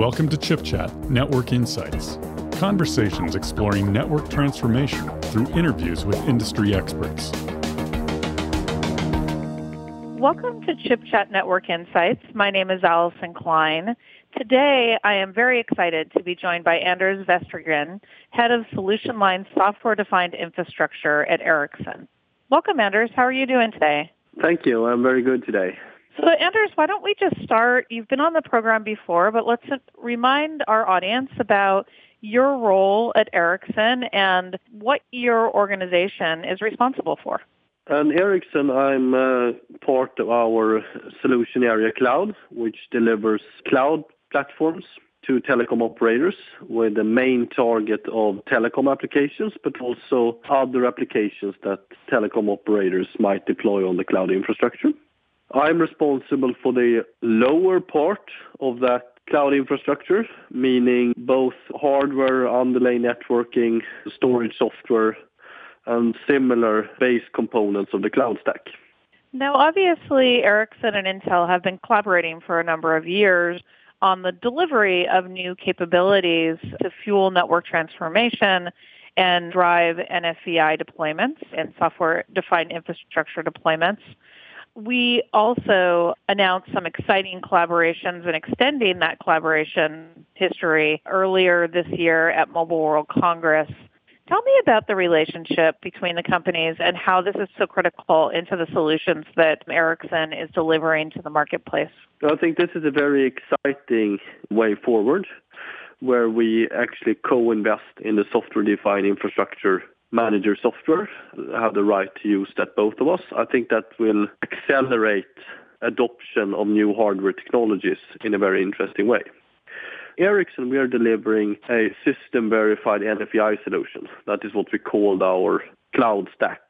Welcome to Chip Chat Network Insights. Conversations exploring network transformation through interviews with industry experts. Welcome to Chip Chat Network Insights. My name is Allyson Klein. Today, I am very excited to be joined by Anders Vestergren, Head of Solution Line Software Defined Infrastructure at Ericsson. Welcome, Anders. How are you doing today? Thank you. I'm very good today. So, Anders, why don't we just start? You've been on the program before, but let's remind our audience about your role at Ericsson and what your organization is responsible for. At Ericsson, I'm uh, part of our solution area cloud, which delivers cloud platforms to telecom operators with the main target of telecom applications, but also other applications that telecom operators might deploy on the cloud infrastructure. I'm responsible for the lower part of that cloud infrastructure, meaning both hardware, underlay networking, storage software, and similar base components of the cloud stack. Now, obviously, Ericsson and Intel have been collaborating for a number of years on the delivery of new capabilities to fuel network transformation and drive NFVI deployments and software-defined infrastructure deployments. We also announced some exciting collaborations and extending that collaboration history earlier this year at Mobile World Congress. Tell me about the relationship between the companies and how this is so critical into the solutions that Ericsson is delivering to the marketplace. I think this is a very exciting way forward where we actually co-invest in the software-defined infrastructure manager software, have the right to use that, both of us. I think that will accelerate adoption of new hardware technologies in a very interesting way. Ericsson, we are delivering a system-verified NFVI solution. That is what we called our cloud stack.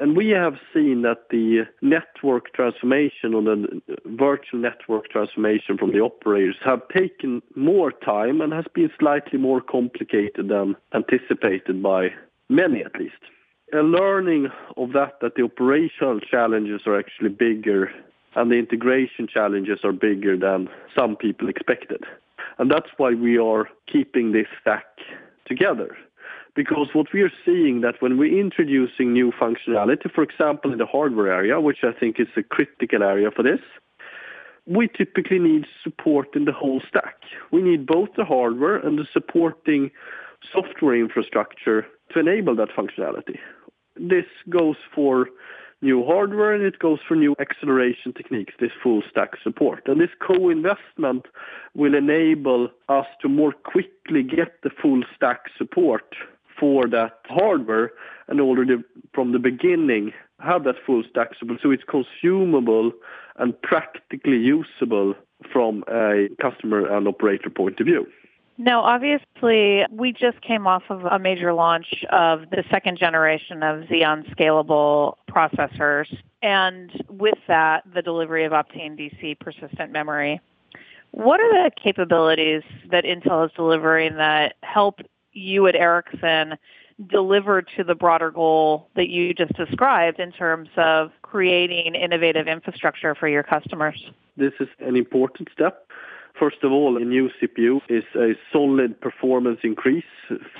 And we have seen that the network transformation or the virtual network transformation from the operators have taken more time and has been slightly more complicated than anticipated by many at least. A learning of that, that the operational challenges are actually bigger and the integration challenges are bigger than some people expected. And that's why we are keeping this stack together. Because what we are seeing that when we're introducing new functionality, for example, in the hardware area, which I think is a critical area for this, we typically need support in the whole stack. We need both the hardware and the supporting software infrastructure to enable that functionality. This goes for new hardware and it goes for new acceleration techniques, this full stack support. And this co-investment will enable us to more quickly get the full stack support for that hardware and already from the beginning have that full stack support so it's consumable and practically usable from a customer and operator point of view. No, obviously, we just came off of a major launch of the second generation of Xeon scalable processors, and with that, the delivery of Optane DC persistent memory. What are the capabilities that Intel is delivering that help you at Ericsson deliver to the broader goal that you just described in terms of creating innovative infrastructure for your customers? This is an important step First of all, a new CPU is a solid performance increase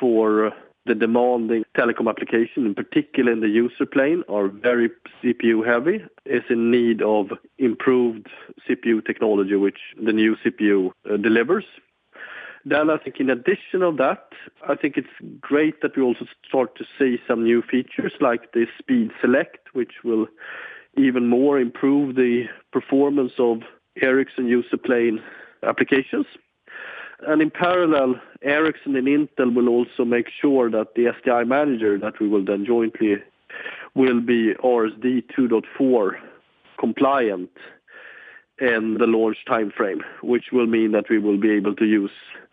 for the demanding telecom application, in particular in the user plane, are very CPU heavy, is in need of improved CPU technology, which the new CPU uh, delivers. Then I think in addition of that, I think it's great that we also start to see some new features like the Speed Select, which will even more improve the performance of Ericsson user plane applications. And in parallel, Ericsson and Intel will also make sure that the SDI manager that we will then jointly will be RSD 2.4 compliant in the launch timeframe, which will mean that we will be able to use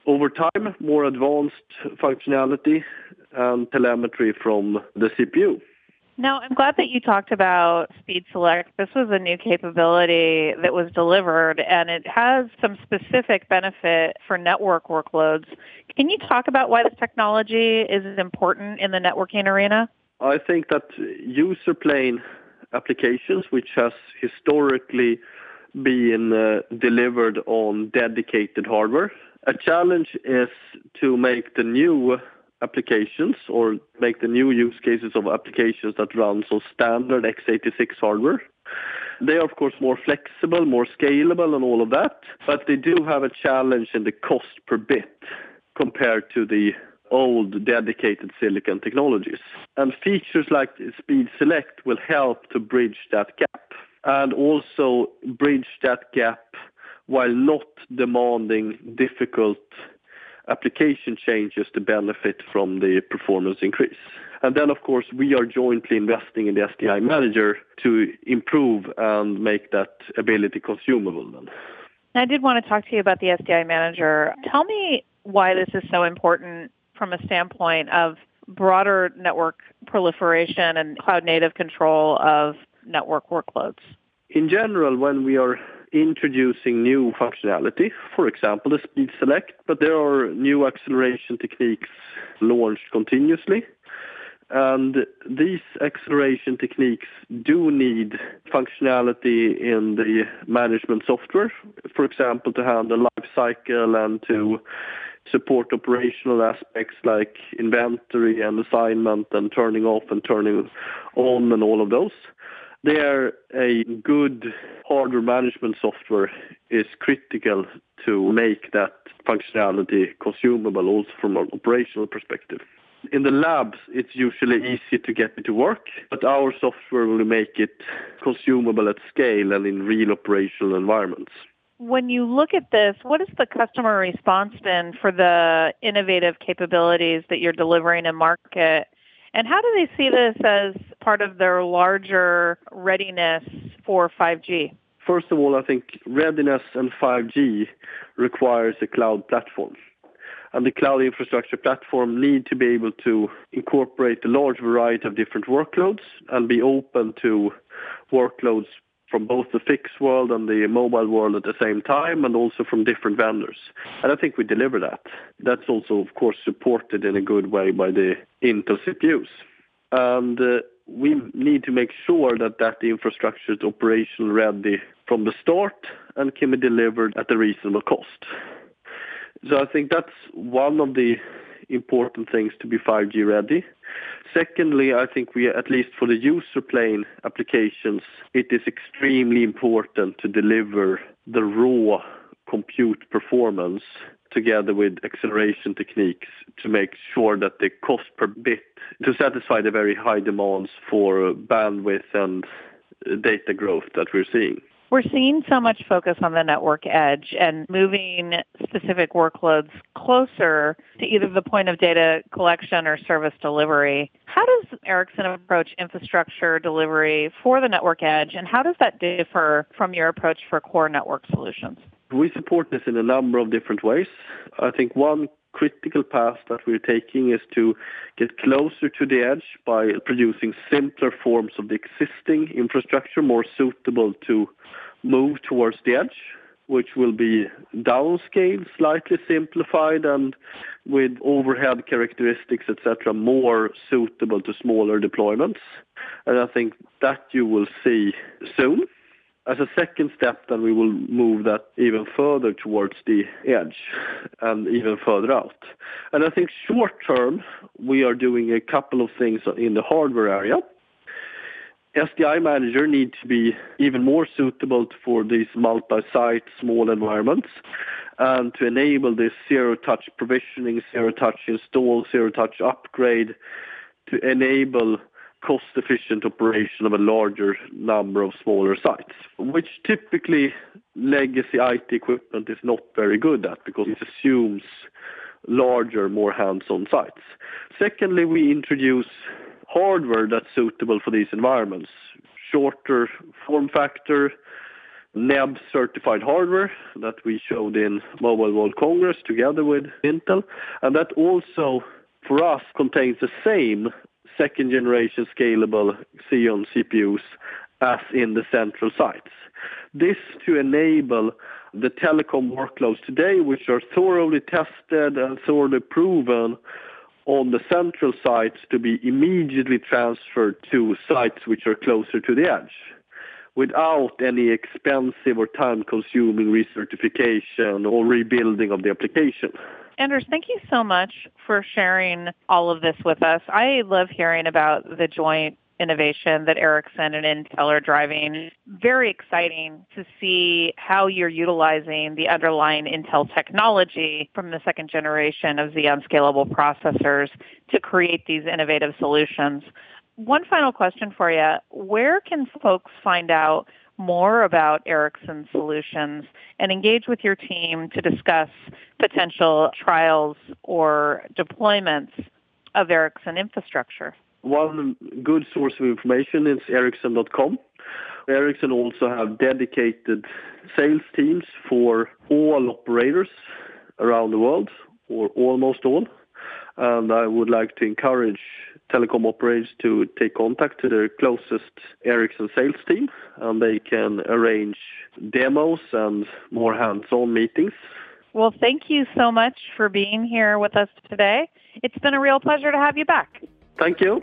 over time more advanced functionality and telemetry from the CPU. Now, I'm glad that you talked about Speed Select. This was a new capability that was delivered, and it has some specific benefit for network workloads. Can you talk about why this technology is important in the networking arena? I think that user plane applications, which has historically been uh, delivered on dedicated hardware. A challenge is to make the new applications or make the new use cases of applications that run on standard x86 hardware. They are, of course, more flexible, more scalable, and all of that, but they do have a challenge in the cost per bit compared to the old dedicated silicon technologies. And features like Speed Select will help to bridge that gap and also bridge that gap while not demanding difficult application changes to benefit from the performance increase. And then, of course, we are jointly investing in the SDI Manager to improve and make that ability consumable then. I did want to talk to you about the SDI Manager. Tell me why this is so important from a standpoint of broader network proliferation and cloud native control of network workloads. In general, when we are introducing new functionality, for example, the Speed Select, but there are new acceleration techniques launched continuously. And these acceleration techniques do need functionality in the management software, for example, to handle life cycle and to support operational aspects like inventory and assignment and turning off and turning on and all of those. There, a good hardware management software is critical to make that functionality consumable also from an operational perspective. In the labs, it's usually easy to get it to work, but our software will make it consumable at scale and in real operational environments. When you look at this, what has the customer response been for the innovative capabilities that you're delivering in market? And how do they see this as part of their larger readiness for 5G? First of all, I think readiness and 5G requires a cloud platform. And the cloud infrastructure platform need to be able to incorporate a large variety of different workloads and be open to workloads from both the fixed world and the mobile world at the same time and also from different vendors. And I think we deliver that. That's also, of course, supported in a good way by the Intel CPUs. And uh, we need to make sure that that infrastructure is operational ready from the start and can be delivered at a reasonable cost. So I think that's one of the important things to be 5G ready. Secondly, I think we, at least for the user plane applications, it is extremely important to deliver the raw compute performance together with acceleration techniques to make sure that the cost per bit to satisfy the very high demands for bandwidth and data growth that we're seeing. We're seeing so much focus on the network edge and moving specific workloads closer to either the point of data collection or service delivery. How does Ericsson approach infrastructure delivery for the network edge, and how does that differ from your approach for core network solutions? We support this in a number of different ways. I think one critical path that we're taking is to get closer to the edge by producing simpler forms of the existing infrastructure more suitable to move towards the edge, which will be downscaled, slightly simplified, and with overhead characteristics, etc., more suitable to smaller deployments. And I think that you will see soon. As a second step, then we will move that even further towards the edge and even further out. And I think short term, we are doing a couple of things in the hardware area. SDI Manager needs to be even more suitable for these multi-site small environments and to enable this zero-touch provisioning, zero-touch install, zero-touch upgrade to enable cost-efficient operation of a larger number of smaller sites, which typically legacy IT equipment is not very good at because it assumes larger, more hands-on sites. Secondly, we introduce hardware that's suitable for these environments. Shorter form factor, NEB certified hardware that we showed in Mobile World Congress together with Intel. And that also, for us, contains the same second generation scalable Xeon CPUs as in the central sites. This to enable the telecom workloads today, which are thoroughly tested and thoroughly proven on the central sites to be immediately transferred to sites which are closer to the edge. without any expensive or time-consuming recertification or rebuilding of the application. Anders, thank you so much for sharing all of this with us. I love hearing about the joint innovation that Ericsson and Intel are driving. Very exciting to see how you're utilizing the underlying Intel technology from the second generation of Xeon scalable processors to create these innovative solutions. One final question for you. Where can folks find out more about Ericsson solutions and engage with your team to discuss potential trials or deployments of Ericsson infrastructure? One good source of information is ericsson.com. Ericsson also have dedicated sales teams for all operators around the world, or almost all. And I would like to encourage telecom operators to take contact to their closest Ericsson sales team, and they can arrange demos and more hands-on meetings. Well, thank you so much for being here with us today. It's been a real pleasure to have you back. Thank you.